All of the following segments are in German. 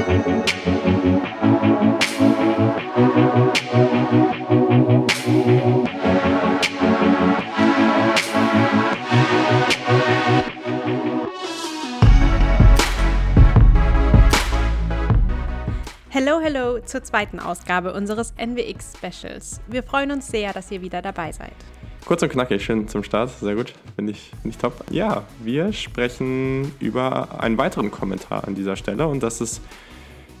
Hello, hello zur zweiten Ausgabe unseres NWX Specials. Wir freuen uns sehr, dass ihr wieder dabei seid. Kurz und knackig, schön zum Start, sehr gut, finde ich, find ich top. Ja, wir sprechen über einen weiteren Kommentar an dieser Stelle und das ist,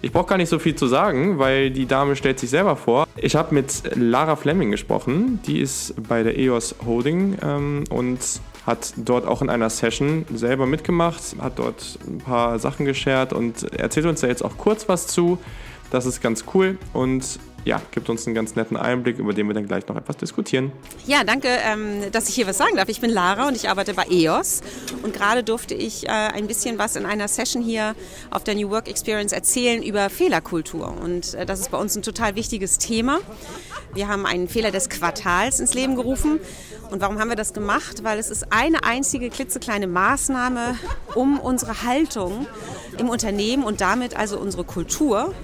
ich brauche gar nicht so viel zu sagen, weil die Dame stellt sich selber vor. Ich habe mit Lara Fleming gesprochen, die ist bei der EOS Holding ähm, und hat dort auch in einer Session selber mitgemacht, hat dort ein paar Sachen geshared und erzählt uns da jetzt auch kurz was zu. Das ist ganz cool und ja, gibt uns einen ganz netten Einblick, über den wir dann gleich noch etwas diskutieren. Ja, danke, ähm, dass ich hier was sagen darf. Ich bin Lara und ich arbeite bei EOS. Und gerade durfte ich äh, ein bisschen was in einer Session hier auf der New Work Experience erzählen über Fehlerkultur. Und äh, das ist bei uns ein total wichtiges Thema. Wir haben einen Fehler des Quartals ins Leben gerufen. Und warum haben wir das gemacht? Weil es ist eine einzige klitzekleine Maßnahme, um unsere Haltung im Unternehmen und damit also unsere Kultur,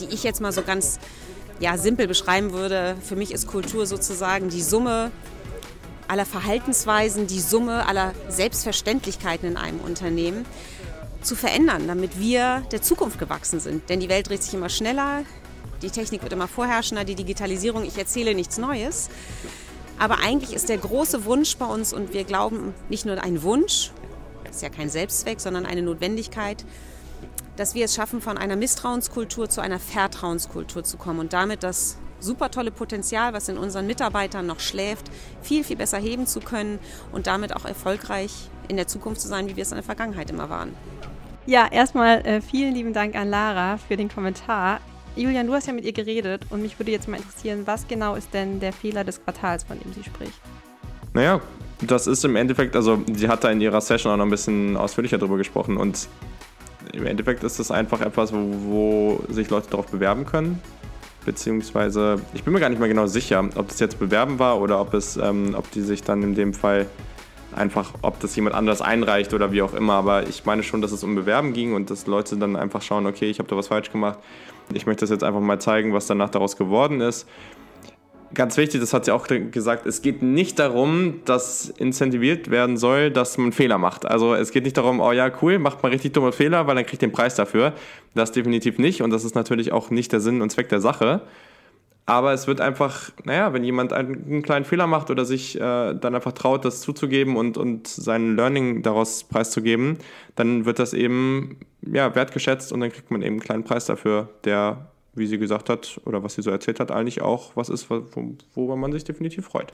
die ich jetzt mal so ganz ja, simpel beschreiben würde, für mich ist Kultur sozusagen die Summe aller Verhaltensweisen, die Summe aller Selbstverständlichkeiten in einem Unternehmen zu verändern, damit wir der Zukunft gewachsen sind. Denn die Welt dreht sich immer schneller, die Technik wird immer vorherrschender, die Digitalisierung, ich erzähle nichts Neues. Aber eigentlich ist der große Wunsch bei uns und wir glauben nicht nur ein Wunsch, ist ja kein Selbstzweck, sondern eine Notwendigkeit, dass wir es schaffen, von einer Misstrauenskultur zu einer Vertrauenskultur zu kommen und damit das super tolle Potenzial, was in unseren Mitarbeitern noch schläft, viel, viel besser heben zu können und damit auch erfolgreich in der Zukunft zu sein, wie wir es in der Vergangenheit immer waren. Ja, erstmal äh, vielen lieben Dank an Lara für den Kommentar. Julian, du hast ja mit ihr geredet und mich würde jetzt mal interessieren, was genau ist denn der Fehler des Quartals, von dem sie spricht? Naja, das ist im Endeffekt, also sie hat da in ihrer Session auch noch ein bisschen ausführlicher drüber gesprochen und im Endeffekt ist das einfach etwas, wo, wo sich Leute darauf bewerben können. Beziehungsweise, ich bin mir gar nicht mehr genau sicher, ob das jetzt Bewerben war oder ob es, ähm, ob die sich dann in dem Fall einfach, ob das jemand anders einreicht oder wie auch immer. Aber ich meine schon, dass es um Bewerben ging und dass Leute dann einfach schauen, okay, ich habe da was falsch gemacht. Ich möchte das jetzt einfach mal zeigen, was danach daraus geworden ist ganz wichtig, das hat sie auch gesagt, es geht nicht darum, dass incentiviert werden soll, dass man Fehler macht. Also es geht nicht darum, oh ja, cool, macht man richtig dumme Fehler, weil dann kriegt den Preis dafür. Das definitiv nicht und das ist natürlich auch nicht der Sinn und Zweck der Sache. Aber es wird einfach, naja, wenn jemand einen, kleinen Fehler macht oder sich äh, dann einfach traut, das zuzugeben und, und sein Learning daraus preiszugeben, dann wird das eben ja, wertgeschätzt und dann kriegt man eben einen kleinen Preis dafür, der wie sie gesagt hat oder was sie so erzählt hat, eigentlich auch was ist, worüber man sich definitiv freut.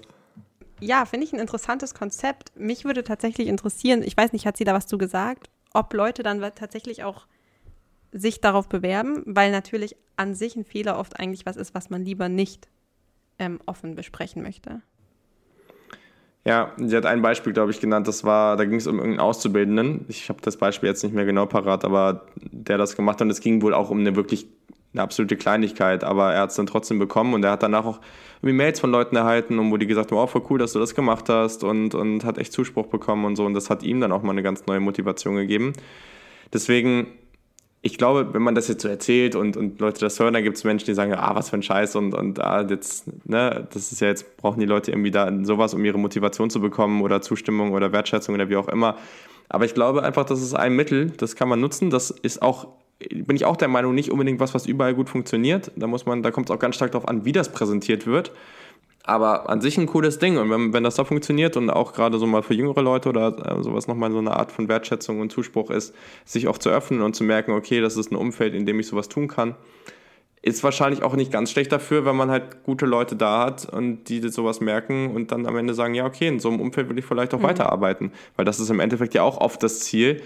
Ja, finde ich ein interessantes Konzept. Mich würde tatsächlich interessieren, ich weiß nicht, hat sie da was zu gesagt, ob Leute dann tatsächlich auch sich darauf bewerben, weil natürlich an sich ein Fehler oft eigentlich was ist, was man lieber nicht ähm, offen besprechen möchte. Ja, sie hat ein Beispiel, glaube ich, genannt. Das war, da ging es um irgendeinen Auszubildenden. Ich habe das Beispiel jetzt nicht mehr genau parat, aber der das gemacht hat. Und es ging wohl auch um eine wirklich eine absolute Kleinigkeit, aber er hat es dann trotzdem bekommen und er hat danach auch Mails von Leuten erhalten, wo die gesagt haben, oh, voll cool, dass du das gemacht hast und, und hat echt Zuspruch bekommen und so und das hat ihm dann auch mal eine ganz neue Motivation gegeben. Deswegen, ich glaube, wenn man das jetzt so erzählt und, und Leute das hören, dann gibt es Menschen, die sagen, ah, was für ein Scheiß und, und ah, jetzt, ne, das ist ja jetzt, brauchen die Leute irgendwie da sowas, um ihre Motivation zu bekommen oder Zustimmung oder Wertschätzung oder wie auch immer. Aber ich glaube einfach, das ist ein Mittel, das kann man nutzen. Das ist auch bin ich auch der Meinung, nicht unbedingt was, was überall gut funktioniert. Da muss man, da kommt es auch ganz stark darauf an, wie das präsentiert wird. Aber an sich ein cooles Ding. Und wenn, wenn das da funktioniert und auch gerade so mal für jüngere Leute oder äh, sowas nochmal so eine Art von Wertschätzung und Zuspruch ist, sich auch zu öffnen und zu merken, okay, das ist ein Umfeld, in dem ich sowas tun kann, ist wahrscheinlich auch nicht ganz schlecht dafür, wenn man halt gute Leute da hat und die sowas merken und dann am Ende sagen, ja, okay, in so einem Umfeld will ich vielleicht auch mhm. weiterarbeiten. Weil das ist im Endeffekt ja auch oft das Ziel,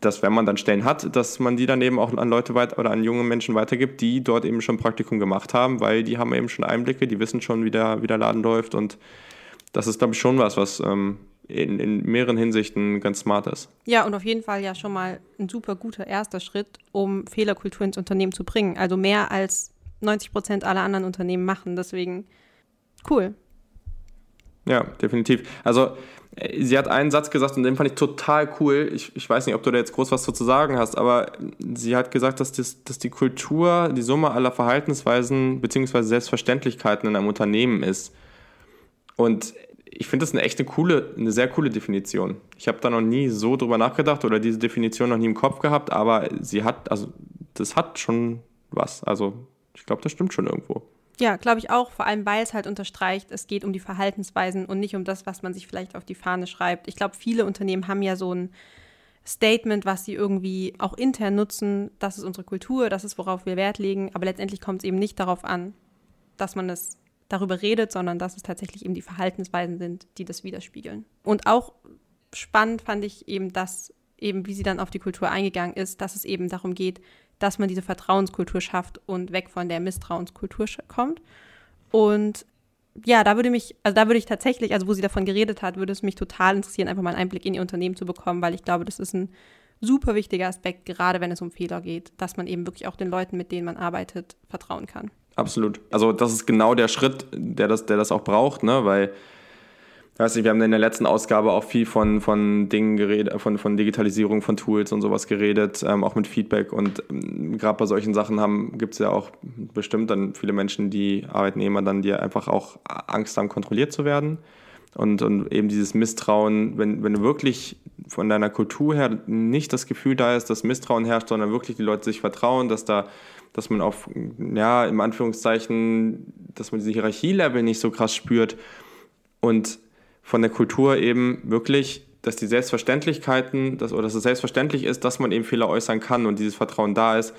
dass wenn man dann Stellen hat, dass man die dann eben auch an Leute weiter oder an junge Menschen weitergibt, die dort eben schon Praktikum gemacht haben, weil die haben eben schon Einblicke, die wissen schon, wie der, wie der Laden läuft und das ist, glaube ich, schon was, was ähm, in, in mehreren Hinsichten ganz smart ist. Ja, und auf jeden Fall ja schon mal ein super guter erster Schritt, um Fehlerkultur ins Unternehmen zu bringen. Also mehr als 90 Prozent aller anderen Unternehmen machen. Deswegen cool. Ja, definitiv. Also äh, sie hat einen Satz gesagt und den fand ich total cool. Ich, ich weiß nicht, ob du da jetzt groß was zu sagen hast, aber sie hat gesagt, dass, das, dass die Kultur die Summe aller Verhaltensweisen bzw. Selbstverständlichkeiten in einem Unternehmen ist. Und ich finde das eine echt eine coole, eine sehr coole Definition. Ich habe da noch nie so drüber nachgedacht oder diese Definition noch nie im Kopf gehabt, aber sie hat, also das hat schon was. Also ich glaube, das stimmt schon irgendwo. Ja, glaube ich auch, vor allem weil es halt unterstreicht, es geht um die Verhaltensweisen und nicht um das, was man sich vielleicht auf die Fahne schreibt. Ich glaube, viele Unternehmen haben ja so ein Statement, was sie irgendwie auch intern nutzen, das ist unsere Kultur, das ist, worauf wir Wert legen, aber letztendlich kommt es eben nicht darauf an, dass man es darüber redet, sondern dass es tatsächlich eben die Verhaltensweisen sind, die das widerspiegeln. Und auch spannend fand ich eben, dass eben, wie sie dann auf die Kultur eingegangen ist, dass es eben darum geht, dass man diese Vertrauenskultur schafft und weg von der Misstrauenskultur kommt. Und ja, da würde mich, also da würde ich tatsächlich, also wo sie davon geredet hat, würde es mich total interessieren, einfach mal einen Einblick in ihr Unternehmen zu bekommen, weil ich glaube, das ist ein super wichtiger Aspekt, gerade wenn es um Fehler geht, dass man eben wirklich auch den Leuten, mit denen man arbeitet, vertrauen kann. Absolut. Also das ist genau der Schritt, der das, der das auch braucht, ne? weil weiß nicht, wir haben in der letzten Ausgabe auch viel von, von Dingen geredet, von, von Digitalisierung von Tools und sowas geredet, ähm, auch mit Feedback. Und ähm, gerade bei solchen Sachen gibt es ja auch bestimmt dann viele Menschen, die Arbeitnehmer dann, die einfach auch Angst haben, kontrolliert zu werden. Und, und eben dieses Misstrauen, wenn, wenn du wirklich von deiner Kultur her nicht das Gefühl da ist, dass Misstrauen herrscht, sondern wirklich die Leute sich vertrauen, dass da, dass man auf, ja, im Anführungszeichen, dass man diese Hierarchielevel nicht so krass spürt. Und von der Kultur eben wirklich, dass die Selbstverständlichkeiten, dass, oder dass es selbstverständlich ist, dass man eben Fehler äußern kann und dieses Vertrauen da ist,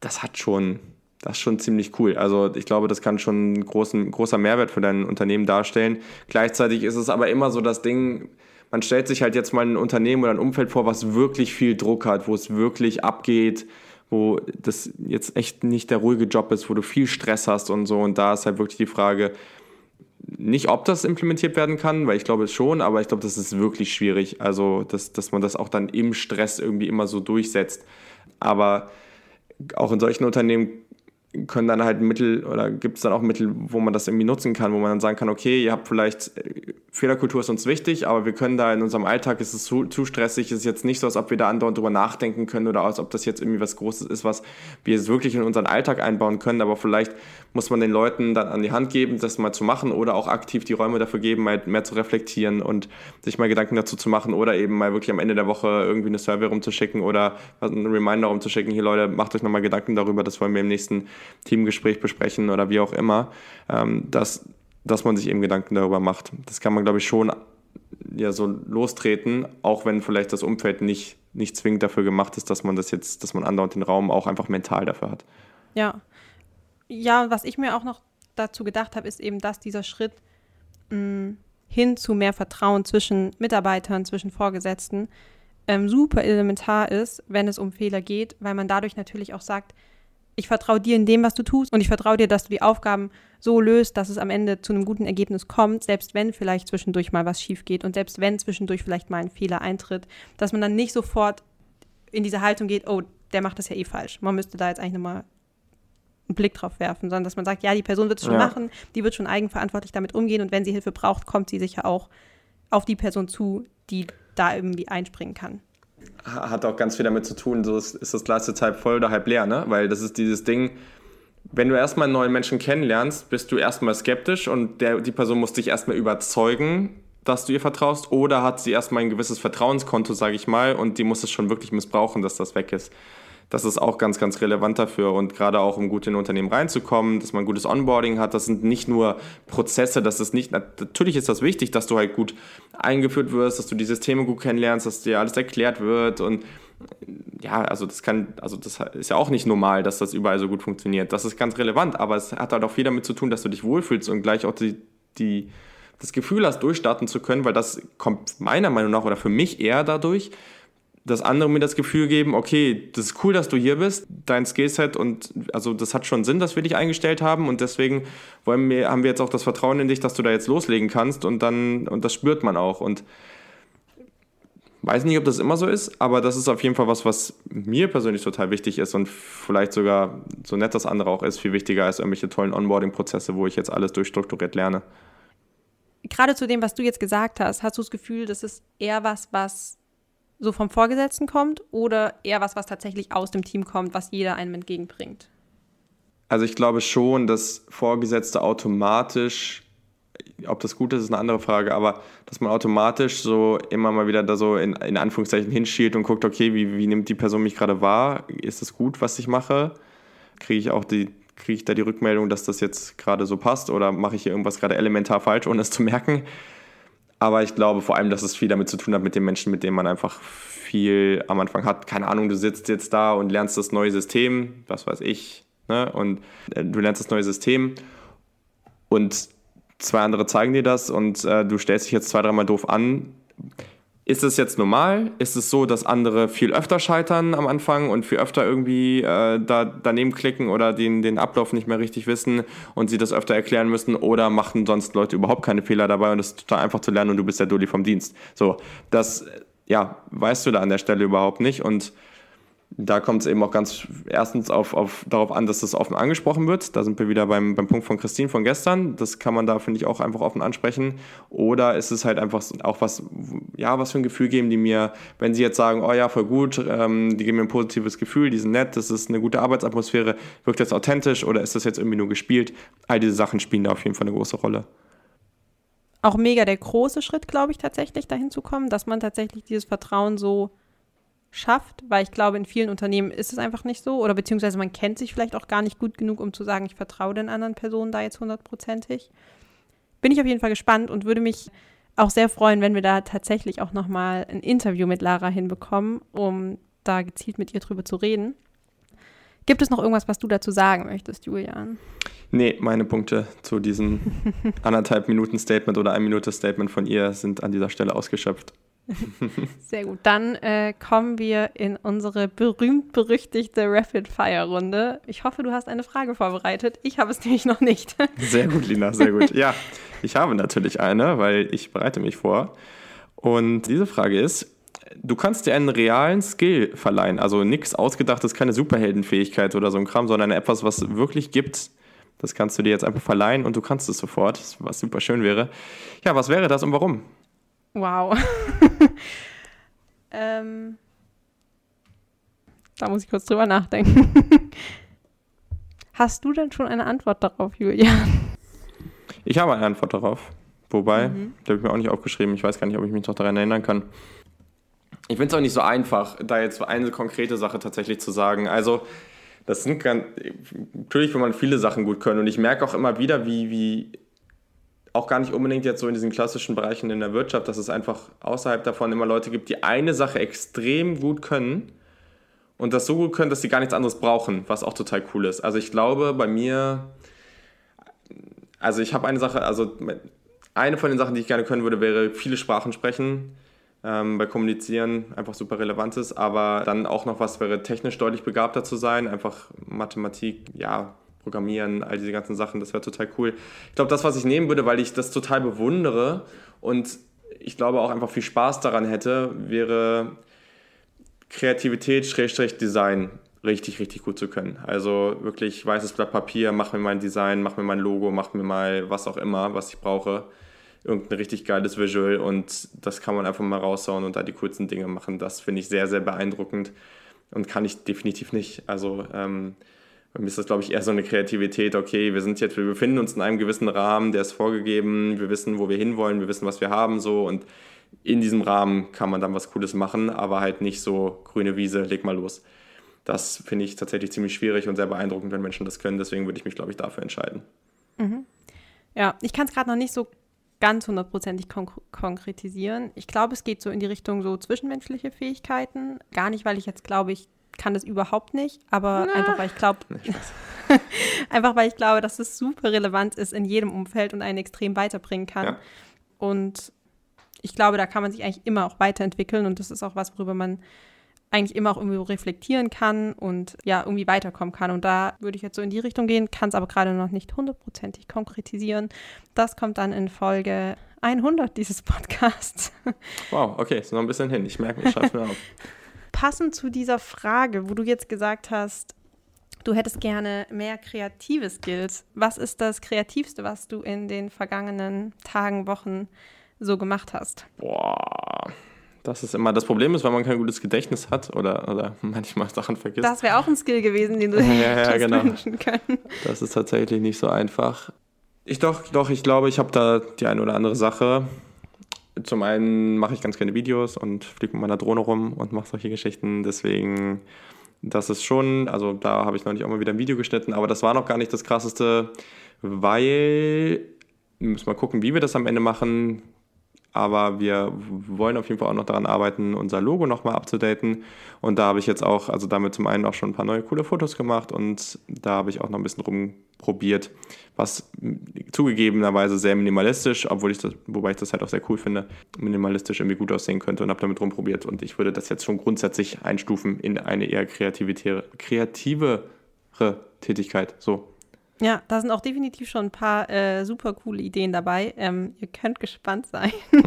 das hat schon, das ist schon ziemlich cool. Also ich glaube, das kann schon ein großen, großer Mehrwert für dein Unternehmen darstellen. Gleichzeitig ist es aber immer so das Ding, man stellt sich halt jetzt mal ein Unternehmen oder ein Umfeld vor, was wirklich viel Druck hat, wo es wirklich abgeht, wo das jetzt echt nicht der ruhige Job ist, wo du viel Stress hast und so. Und da ist halt wirklich die Frage, nicht, ob das implementiert werden kann, weil ich glaube es schon, aber ich glaube, das ist wirklich schwierig. Also, dass, dass man das auch dann im Stress irgendwie immer so durchsetzt. Aber auch in solchen Unternehmen können dann halt Mittel oder gibt es dann auch Mittel, wo man das irgendwie nutzen kann, wo man dann sagen kann, okay, ihr habt vielleicht, äh, Fehlerkultur ist uns wichtig, aber wir können da in unserem Alltag, ist es zu, zu stressig, ist jetzt nicht so, als ob wir da andauernd drüber nachdenken können oder als ob das jetzt irgendwie was Großes ist, was wir jetzt wirklich in unseren Alltag einbauen können, aber vielleicht muss man den Leuten dann an die Hand geben, das mal zu machen oder auch aktiv die Räume dafür geben, mal mehr zu reflektieren und sich mal Gedanken dazu zu machen oder eben mal wirklich am Ende der Woche irgendwie eine Survey rumzuschicken oder einen Reminder rumzuschicken, hier Leute, macht euch nochmal Gedanken darüber, das wollen wir im nächsten Teamgespräch besprechen oder wie auch immer, ähm, dass, dass man sich eben Gedanken darüber macht. Das kann man, glaube ich, schon ja, so lostreten, auch wenn vielleicht das Umfeld nicht, nicht zwingend dafür gemacht ist, dass man das jetzt, dass man andauernd den Raum auch einfach mental dafür hat. Ja. Ja, was ich mir auch noch dazu gedacht habe, ist eben, dass dieser Schritt mh, mm, hin zu mehr Vertrauen zwischen Mitarbeitern, zwischen Vorgesetzten ähm, super elementar ist, wenn es um Fehler geht, weil man dadurch natürlich auch sagt, ich vertraue dir in dem, was du tust und ich vertraue dir, dass du die Aufgaben so löst, dass es am Ende zu einem guten Ergebnis kommt, selbst wenn vielleicht zwischendurch mal was schief geht und selbst wenn zwischendurch vielleicht mal ein Fehler eintritt, dass man dann nicht sofort in diese Haltung geht, oh, der macht das ja eh falsch. Man müsste da jetzt eigentlich nochmal einen Blick drauf werfen, sondern dass man sagt, ja, die Person wird es schon ja. machen, die wird schon eigenverantwortlich damit umgehen und wenn sie Hilfe braucht, kommt sie sicher auch auf die Person zu, die da irgendwie einspringen kann hat auch ganz viel damit zu tun, so ist, ist das Glas jetzt halb voll oder halb leer, ne? Weil das ist dieses Ding, wenn du erstmal einen neuen Menschen kennenlernst, bist du erstmal skeptisch und der, die Person muss dich erstmal überzeugen, dass du ihr vertraust, oder hat sie erstmal ein gewisses Vertrauenskonto, sage ich mal, und die muss es schon wirklich missbrauchen, dass das weg ist das ist auch ganz, ganz relevant dafür und gerade auch, um gut in ein Unternehmen reinzukommen, dass man gutes Onboarding hat. Das sind nicht nur Prozesse, das ist nicht, natürlich ist das wichtig, dass du halt gut eingeführt wirst, dass du die Systeme gut kennenlernst, dass dir alles erklärt wird und ja, also das kann, also das ist ja auch nicht normal, dass das überall so gut funktioniert. Das ist ganz relevant, aber es hat halt auch viel damit zu tun, dass du dich wohlfühlst und gleich auch die, die das Gefühl hast, durchstarten zu können, weil das kommt meiner Meinung nach oder für mich eher dadurch, dass andere mir das Gefühl geben, okay, das ist cool, dass du hier bist, dein Skillset und also das hat schon Sinn, dass wir dich eingestellt haben und deswegen wollen wir, haben wir jetzt auch das Vertrauen in dich, dass du da jetzt loslegen kannst und dann, und das spürt man auch und weiß nicht, ob das immer so ist, aber das ist auf jeden Fall was, was mir persönlich total wichtig ist und vielleicht sogar so nett das andere auch ist, viel wichtiger als irgendwelche tollen Onboarding-Prozesse, wo ich jetzt alles durchstrukturiert lerne. gerade zu dem, was du jetzt gesagt hast, hast du das Gefühl, das ist eher was, was so vom Vorgesetzten kommt oder eher was, was tatsächlich aus dem Team kommt, was jeder einem entgegenbringt? Also ich glaube schon, dass Vorgesetzte automatisch, ob das gut ist, ist eine andere Frage, aber dass man automatisch so immer mal wieder da so in, in Anführungszeichen hinschielt und guckt, okay, wie, wie nimmt die Person mich gerade wahr? Ist es gut, was ich mache? Kriege ich auch die, kriege ich da die Rückmeldung, dass das jetzt gerade so passt oder mache ich hier irgendwas gerade elementar falsch, ohne es zu merken? Aber ich glaube vor allem, dass es viel damit zu tun hat mit den Menschen, mit denen man einfach viel am Anfang hat. Keine Ahnung, du sitzt jetzt da und lernst das neue System, was weiß ich, Ne? Und äh, du lernst das neue System und zwei andere zeigen dir das und äh, du stellst dich jetzt zwei, dreimal doof an. Ist es jetzt normal? Ist es so, dass andere viel öfter scheitern am Anfang und viel öfter irgendwie äh, da daneben klicken oder den, den Ablauf nicht mehr richtig wissen und sie das öfter erklären müssen oder machen sonst Leute überhaupt keine Fehler dabei und es ist total einfach zu lernen und du bist der Dulli vom Dienst. So, das ja, weißt du da an der Stelle überhaupt nicht und da kommt es eben auch ganz erstens auf, auf, darauf an, dass das offen angesprochen wird. Da sind wir wieder beim, beim Punkt von Christine von gestern. Das kann man da, finde ich, auch einfach offen ansprechen. Oder ist es halt einfach auch was, ja, was für ein Gefühl geben die mir, wenn sie jetzt sagen, oh ja, voll gut, ähm, die geben mir ein positives Gefühl, die sind nett, das ist eine gute Arbeitsatmosphäre, wirkt das authentisch oder ist das jetzt irgendwie nur gespielt? All diese Sachen spielen da auf jeden Fall eine große Rolle auch mega der große Schritt, glaube ich, tatsächlich dahin zu kommen, dass man tatsächlich dieses Vertrauen so schafft, weil ich glaube, in vielen Unternehmen ist es einfach nicht so oder beziehungsweise man kennt sich vielleicht auch gar nicht gut genug, um zu sagen, ich vertraue den anderen Personen da jetzt hundertprozentig. Bin ich auf jeden Fall gespannt und würde mich auch sehr freuen, wenn wir da tatsächlich auch nochmal ein Interview mit Lara hinbekommen, um da gezielt mit ihr drüber zu reden. Gibt es noch irgendwas, was du dazu sagen möchtest, Julian? Nee, meine Punkte zu diesem anderthalb Minuten Statement oder ein Minute Statement von ihr sind an dieser Stelle ausgeschöpft. Sehr gut. Dann äh, kommen wir in unsere berühmt-berüchtigte Rapid-Fire-Runde. Ich hoffe, du hast eine Frage vorbereitet. Ich habe es nämlich noch nicht. Sehr gut, Lina, sehr gut. Ja, ich habe natürlich eine, weil ich bereite mich vor. Und diese Frage ist, du kannst dir einen realen Skill verleihen. Also nichts ausgedachtes, keine Superheldenfähigkeit oder so ein Kram, sondern etwas, was wirklich gibt. Das kannst du dir jetzt einfach verleihen und du kannst es sofort, was super schön wäre. Ja, was wäre das und warum? Wow. ähm, da muss ich kurz drüber nachdenken. Hast du denn schon eine Antwort darauf, Julian? Ich habe eine Antwort darauf. Wobei, mhm. die habe ich mir auch nicht aufgeschrieben. Ich weiß gar nicht, ob ich mich noch daran erinnern kann. Ich finde es auch nicht so einfach, da jetzt eine konkrete Sache tatsächlich zu sagen. Also, das sind ganz, natürlich will man viele Sachen gut können und ich merke auch immer wieder, wie, wie auch gar nicht unbedingt jetzt so in diesen klassischen Bereichen in der Wirtschaft, dass es einfach außerhalb davon immer Leute gibt, die eine Sache extrem gut können und das so gut können, dass sie gar nichts anderes brauchen, was auch total cool ist. Also ich glaube, bei mir, also ich habe eine Sache, also eine von den Sachen, die ich gerne können würde, wäre viele Sprachen sprechen. Ähm, bei Kommunizieren einfach super relevant ist, aber dann auch noch was wäre technisch deutlich begabter zu sein, einfach Mathematik, ja, Programmieren, all diese ganzen Sachen, das wäre total cool. Ich glaube, das, was ich nehmen würde, weil ich das total bewundere und ich glaube auch einfach viel Spaß daran hätte, wäre Kreativität, Schrägstrich, Design richtig, richtig gut zu können. Also wirklich weißes Blatt Papier, mach mir mein Design, mach mir mein Logo, mach mir mal was auch immer, was ich brauche. Irgendein richtig geiles Visual und das kann man einfach mal raushauen und da die coolsten Dinge machen. Das finde ich sehr, sehr beeindruckend und kann ich definitiv nicht. Also ähm, bei mir ist das, glaube ich, eher so eine Kreativität, okay, wir sind jetzt, wir befinden uns in einem gewissen Rahmen, der ist vorgegeben, wir wissen, wo wir hinwollen, wir wissen, was wir haben, so und in diesem Rahmen kann man dann was Cooles machen, aber halt nicht so grüne Wiese, leg mal los. Das finde ich tatsächlich ziemlich schwierig und sehr beeindruckend, wenn Menschen das können. Deswegen würde ich mich, glaube ich, dafür entscheiden. Mhm. Ja, ich kann es gerade noch nicht so ganz hundertprozentig kon konkretisieren. Ich glaube, es geht so in die Richtung so zwischenmenschliche Fähigkeiten. Gar nicht, weil ich jetzt glaube, ich kann das überhaupt nicht, aber Na. einfach weil ich glaube, einfach weil ich glaube, dass es super relevant ist in jedem Umfeld und einen extrem weiterbringen kann. Ja. Und ich glaube, da kann man sich eigentlich immer auch weiterentwickeln und das ist auch was, worüber man eigentlich immer auch irgendwie reflektieren kann und ja, irgendwie weiterkommen kann. Und da würde ich jetzt so in die Richtung gehen, kann es aber gerade noch nicht hundertprozentig konkretisieren. Das kommt dann in Folge 100 dieses Podcasts. Wow, okay, ist noch ein bisschen hin. Ich merke, ich es mir auf passend zu dieser Frage, wo du jetzt gesagt hast, du hättest gerne mehr kreative Skills. Was ist das Kreativste, was du in den vergangenen Tagen, Wochen so gemacht hast? Boah, das ist immer das Problem ist, wenn man kein gutes Gedächtnis hat oder, oder manchmal Sachen vergisst. Das wäre auch ein Skill gewesen, den du ja, ja, genau. wünschen können. Das ist tatsächlich nicht so einfach. Ich doch, doch, ich glaube, ich habe da die eine oder andere Sache. Zum einen mache ich ganz gerne Videos und fliege mit meiner Drohne rum und mache solche Geschichten. Deswegen, das ist schon, also da habe ich nicht auch mal wieder ein Video geschnitten, aber das war noch gar nicht das Krasseste, weil, wir müssen mal gucken, wie wir das am Ende machen aber wir wollen auf jeden Fall auch noch daran arbeiten, unser Logo nochmal abzudaten. Und da habe ich jetzt auch, also damit zum einen auch schon ein paar neue coole Fotos gemacht und da habe ich auch noch ein bisschen rumprobiert, was zugegebenerweise sehr minimalistisch, obwohl ich das, wobei ich das halt auch sehr cool finde, minimalistisch irgendwie gut aussehen könnte und habe damit rumprobiert. Und ich würde das jetzt schon grundsätzlich einstufen in eine eher kreativere Tätigkeit. So, ja, da sind auch definitiv schon ein paar äh, super coole Ideen dabei. Ähm, ihr könnt gespannt sein.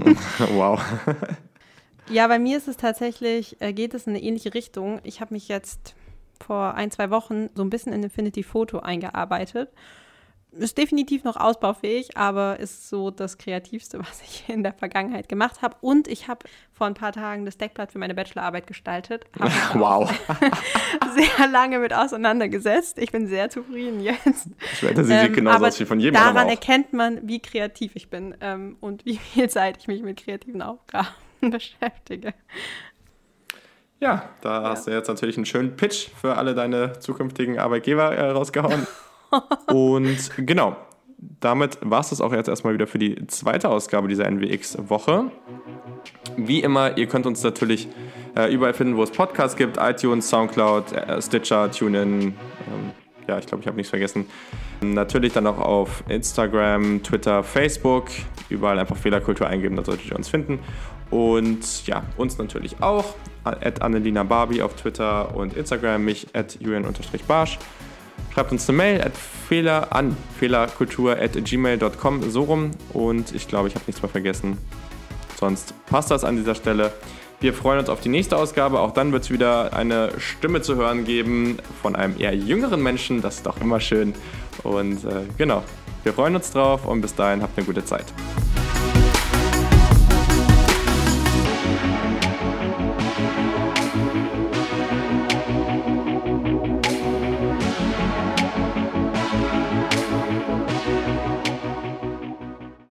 wow. ja, bei mir ist es tatsächlich, äh, geht es in eine ähnliche Richtung. Ich habe mich jetzt vor ein, zwei Wochen so ein bisschen in Infinity Photo eingearbeitet ist definitiv noch ausbaufähig, aber ist so das Kreativste, was ich in der Vergangenheit gemacht habe. Und ich habe vor ein paar Tagen das Deckblatt für meine Bachelorarbeit gestaltet. wow. sehr lange mit auseinandergesetzt. Ich bin sehr zufrieden jetzt. Ich wette, sie sieht ähm, genauso aus wie von jedem Daran erkennt man, wie kreativ ich bin ähm, und wie viel Zeit ich mich mit kreativen Aufgaben beschäftige. Ja, da ja. hast du jetzt natürlich einen schönen Pitch für alle deine zukünftigen Arbeitgeber äh, rausgehauen. Und genau, damit war es das auch jetzt erstmal wieder für die zweite Ausgabe dieser NWX-Woche. Wie immer, ihr könnt uns natürlich äh, überall finden, wo es Podcasts gibt: iTunes, Soundcloud, äh, Stitcher, TuneIn. Ähm, ja, ich glaube, ich habe nichts vergessen. Natürlich dann auch auf Instagram, Twitter, Facebook. Überall einfach Fehlerkultur eingeben, da solltet ihr uns finden. Und ja, uns natürlich auch. At Annelina Barbie auf Twitter und Instagram, mich at julian-barsch. Schreibt uns eine Mail at Fehler an fehlerkultur at gmail.com so rum und ich glaube, ich habe nichts mehr vergessen. Sonst passt das an dieser Stelle. Wir freuen uns auf die nächste Ausgabe. Auch dann wird es wieder eine Stimme zu hören geben von einem eher jüngeren Menschen. Das ist doch immer schön. Und äh, genau, wir freuen uns drauf und bis dahin habt eine gute Zeit.